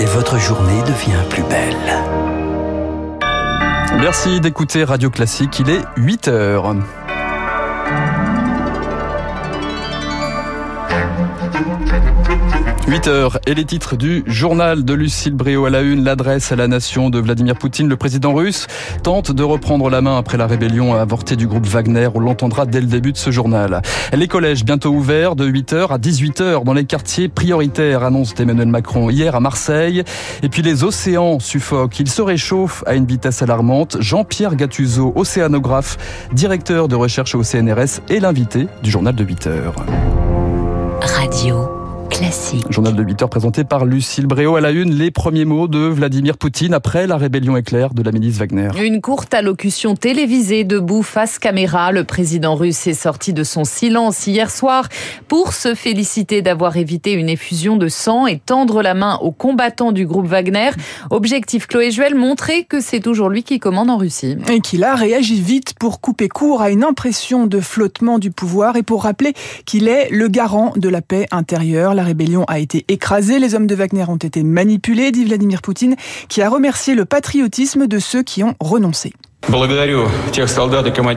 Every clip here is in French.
et votre journée devient plus belle. Merci d'écouter Radio Classique, il est 8 heures. 8h et les titres du journal de Lucille Bréau à la une, l'adresse à la nation de Vladimir Poutine. Le président russe tente de reprendre la main après la rébellion avortée du groupe Wagner. On l'entendra dès le début de ce journal. Les collèges bientôt ouverts de 8h à 18h dans les quartiers prioritaires, annonce Emmanuel Macron hier à Marseille. Et puis les océans suffoquent. Ils se réchauffent à une vitesse alarmante. Jean-Pierre Gattuso, océanographe, directeur de recherche au CNRS et l'invité du journal de 8h. Radio. Classique. Journal de 8 heures présenté par Lucille Bréau à la une. Les premiers mots de Vladimir Poutine après la rébellion éclair de la milice Wagner. Une courte allocution télévisée debout face caméra. Le président russe est sorti de son silence hier soir pour se féliciter d'avoir évité une effusion de sang et tendre la main aux combattants du groupe Wagner. Objectif Chloé Juel, montrer que c'est toujours lui qui commande en Russie. Et qu'il a réagi vite pour couper court à une impression de flottement du pouvoir et pour rappeler qu'il est le garant de la paix intérieure. La rébellion a été écrasée, les hommes de Wagner ont été manipulés, dit Vladimir Poutine, qui a remercié le patriotisme de ceux qui ont renoncé.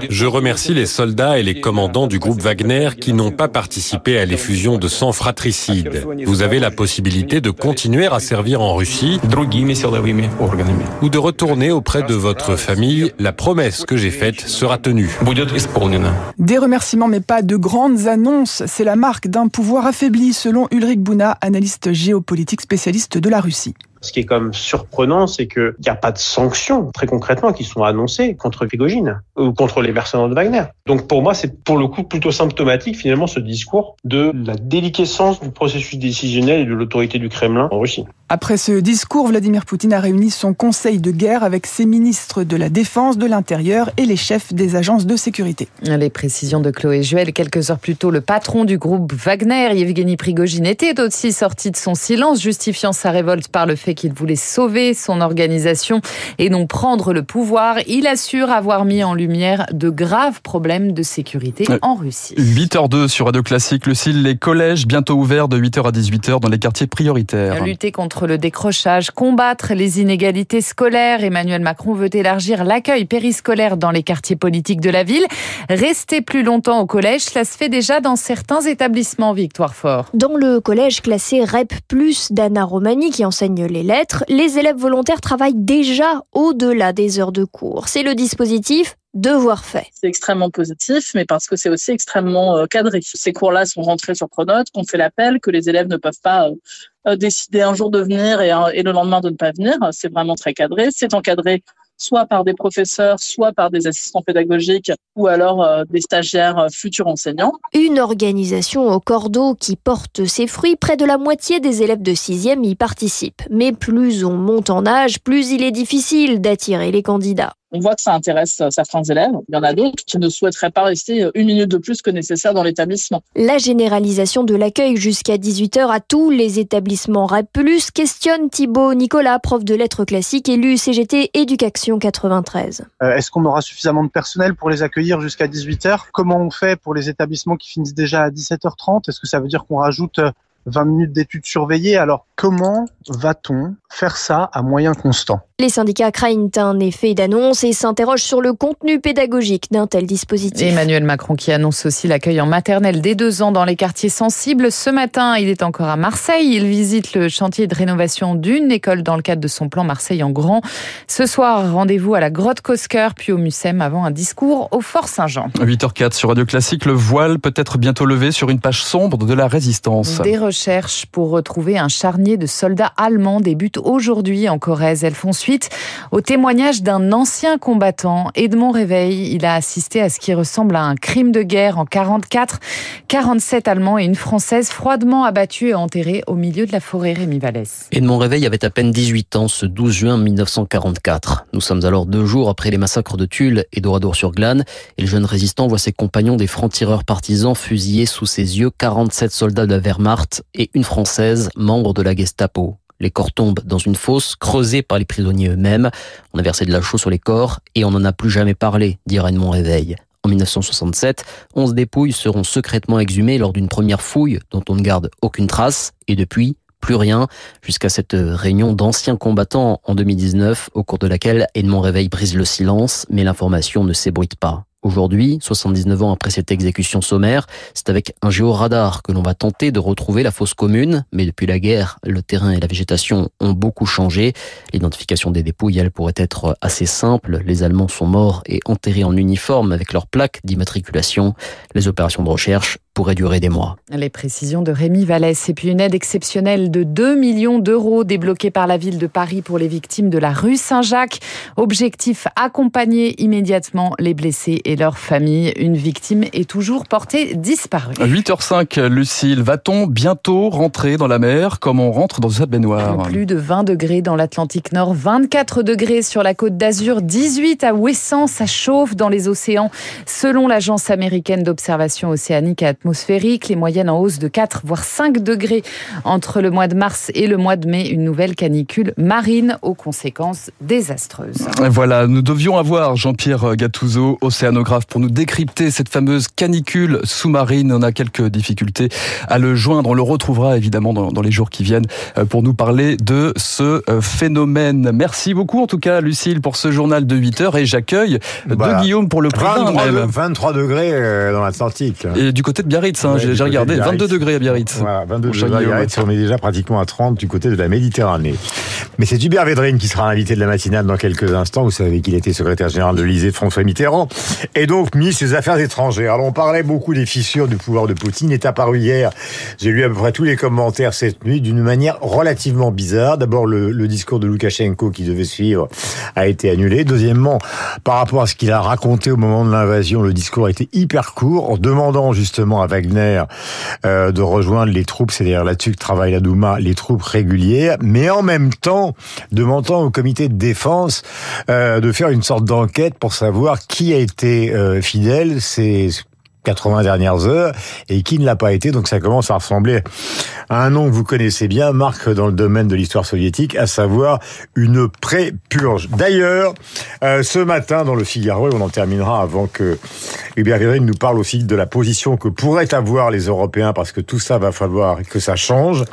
Je remercie les soldats et les commandants du groupe Wagner qui n'ont pas participé à l'effusion de sang fratricide. Vous avez la possibilité de continuer à servir en Russie ou de retourner auprès de votre famille. La promesse que j'ai faite sera tenue. Des remerciements mais pas de grandes annonces. C'est la marque d'un pouvoir affaibli selon Ulrich Bouna, analyste géopolitique spécialiste de la Russie. Ce qui est même surprenant, c'est qu'il n'y a pas de sanctions, très concrètement, qui sont annoncées contre Prigogine ou contre les mercenaires de Wagner. Donc pour moi, c'est pour le coup plutôt symptomatique, finalement, ce discours de la déliquescence du processus décisionnel et de l'autorité du Kremlin en Russie. Après ce discours, Vladimir Poutine a réuni son conseil de guerre avec ses ministres de la Défense, de l'Intérieur et les chefs des agences de sécurité. Les précisions de Chloé Juel. Quelques heures plus tôt, le patron du groupe Wagner, Yevgeny Prigogine, était aussi sorti de son silence, justifiant sa révolte par le fait qu'il voulait sauver son organisation et non prendre le pouvoir. Il assure avoir mis en lumière de graves problèmes de sécurité en Russie. 8h02 sur Radio Classique. Lucille, les collèges bientôt ouverts de 8h à 18h dans les quartiers prioritaires. Lutter contre le décrochage, combattre les inégalités scolaires. Emmanuel Macron veut élargir l'accueil périscolaire dans les quartiers politiques de la ville. Rester plus longtemps au collège, cela se fait déjà dans certains établissements, Victoire Fort. Dans le collège classé REP+, d'Anna Romani qui enseigne les lettres, les élèves volontaires travaillent déjà au-delà des heures de cours. C'est le dispositif devoir fait. C'est extrêmement positif, mais parce que c'est aussi extrêmement euh, cadré. Ces cours-là sont rentrés sur Pronote, qu'on fait l'appel, que les élèves ne peuvent pas euh, euh, décider un jour de venir et, et le lendemain de ne pas venir. C'est vraiment très cadré. C'est encadré soit par des professeurs, soit par des assistants pédagogiques ou alors euh, des stagiaires futurs enseignants. Une organisation au cordeau qui porte ses fruits. Près de la moitié des élèves de 6e y participent. Mais plus on monte en âge, plus il est difficile d'attirer les candidats. On voit que ça intéresse euh, certains élèves. Il y en a d'autres qui ne souhaiteraient pas rester une minute de plus que nécessaire dans l'établissement. La généralisation de l'accueil jusqu'à 18h à tous les établissements REP+, questionne Thibaut Nicolas, prof de lettres classiques, élu CGT Éducation 93. Euh, Est-ce qu'on aura suffisamment de personnel pour les accueillir jusqu'à 18h Comment on fait pour les établissements qui finissent déjà à 17h30 Est-ce que ça veut dire qu'on rajoute 20 minutes d'études surveillées? Alors comment va-t-on faire ça à moyen constant? Les syndicats craignent un effet d'annonce et s'interrogent sur le contenu pédagogique d'un tel dispositif. Emmanuel Macron qui annonce aussi l'accueil en maternelle dès deux ans dans les quartiers sensibles. Ce matin, il est encore à Marseille. Il visite le chantier de rénovation d'une école dans le cadre de son plan Marseille en grand. Ce soir, rendez-vous à la grotte Cosquer puis au Mucem avant un discours au Fort Saint-Jean. 8h04 sur Radio Classique, le voile peut être bientôt levé sur une page sombre de la résistance. Des recherches pour retrouver un charnier de soldats allemands débutent aujourd'hui en Corrèze. Elles font suite au témoignage d'un ancien combattant, Edmond Réveil. Il a assisté à ce qui ressemble à un crime de guerre en 44. 47 Allemands et une Française froidement abattus et enterrés au milieu de la forêt Rémi Vallès. Edmond Réveil avait à peine 18 ans ce 12 juin 1944. Nous sommes alors deux jours après les massacres de Tulle et d'Oradour-sur-Glane et le jeune résistant voit ses compagnons des francs-tireurs partisans fusillés sous ses yeux 47 soldats de la Wehrmacht et une Française, membre de la Gestapo. Les corps tombent dans une fosse creusée par les prisonniers eux-mêmes. On a versé de la chaux sur les corps et on n'en a plus jamais parlé, dit Raymond Réveil. En 1967, 11 dépouilles seront secrètement exhumées lors d'une première fouille dont on ne garde aucune trace et depuis, plus rien jusqu'à cette réunion d'anciens combattants en 2019 au cours de laquelle Edmond Réveil brise le silence, mais l'information ne s'ébruite pas. Aujourd'hui, 79 ans après cette exécution sommaire, c'est avec un géoradar que l'on va tenter de retrouver la fosse commune. Mais depuis la guerre, le terrain et la végétation ont beaucoup changé. L'identification des dépouilles, elle, pourrait être assez simple. Les Allemands sont morts et enterrés en uniforme avec leur plaque d'immatriculation. Les opérations de recherche pourrait durer des mois. Les précisions de Rémi Vallès et puis une aide exceptionnelle de 2 millions d'euros débloquée par la ville de Paris pour les victimes de la rue Saint-Jacques. Objectif accompagner immédiatement les blessés et leurs familles. Une victime est toujours portée disparue. 8h05, Lucille, va-t-on bientôt rentrer dans la mer? Comme on rentre dans sa baignoire? Plus de 20 degrés dans l'Atlantique Nord, 24 degrés sur la côte d'Azur, 18 à Ouessant, ça chauffe dans les océans. Selon l'agence américaine d'observation océanique atmosphérique, les moyennes en hausse de 4 voire 5 degrés entre le mois de mars et le mois de mai, une nouvelle canicule marine aux conséquences désastreuses. Voilà, nous devions avoir Jean-Pierre Gattuso, océanographe, pour nous décrypter cette fameuse canicule sous-marine. On a quelques difficultés à le joindre. On le retrouvera évidemment dans, les jours qui viennent euh, pour nous parler de ce euh, phénomène. Merci beaucoup en tout cas, Lucille, pour ce journal de 8 heures et j'accueille de Guillaume pour le prix 23, 23 degrés euh, dans l'Atlantique. Et du côté de Biarritz, hein, j'ai regardé, 22 degrés à Biarritz. Voilà, 22 degrés à Biarritz, on est déjà pratiquement à 30 du côté de la Méditerranée. Mais c'est Hubert Védrine qui sera invité de la matinale dans quelques instants. Vous savez qu'il était secrétaire général de l'Élysée de François Mitterrand et donc ministre des Affaires étrangères. Alors on parlait beaucoup des fissures du pouvoir de Poutine. Il est apparu hier, j'ai lu à peu près tous les commentaires cette nuit d'une manière relativement bizarre. D'abord le, le discours de Loukachenko qui devait suivre a été annulé. Deuxièmement, par rapport à ce qu'il a raconté au moment de l'invasion, le discours a été hyper court en demandant justement Wagner euh, de rejoindre les troupes, c'est d'ailleurs là-dessus que travaille la Douma, les troupes régulières, mais en même temps demandant au comité de défense euh, de faire une sorte d'enquête pour savoir qui a été euh, fidèle, c'est 80 dernières heures et qui ne l'a pas été. Donc ça commence à ressembler à un nom que vous connaissez bien, marque dans le domaine de l'histoire soviétique, à savoir une pré-purge. D'ailleurs, euh, ce matin dans le Figaro, et on en terminera avant que Hubert Védrine nous parle aussi de la position que pourraient avoir les Européens, parce que tout ça va falloir que ça change.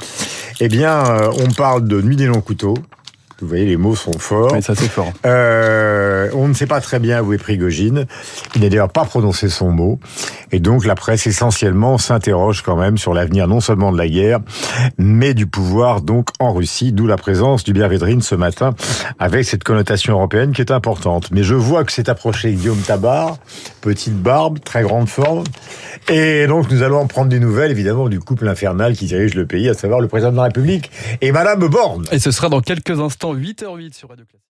Eh bien, euh, on parle de Nuit des longs couteaux, vous voyez, les mots sont forts. Oui, ça c'est fort. Euh, on ne sait pas très bien où est Prigogine. Il n'a d'ailleurs pas prononcé son mot. Et donc la presse essentiellement s'interroge quand même sur l'avenir non seulement de la guerre, mais du pouvoir donc en Russie, d'où la présence du Védrine ce matin avec cette connotation européenne qui est importante. Mais je vois que c'est approché Guillaume Tabar, petite barbe, très grande forme. Et donc nous allons en prendre des nouvelles évidemment du couple infernal qui dirige le pays, à savoir le président de la République et Madame Borne. Et ce sera dans quelques instants 8h08 sur Radio Classique.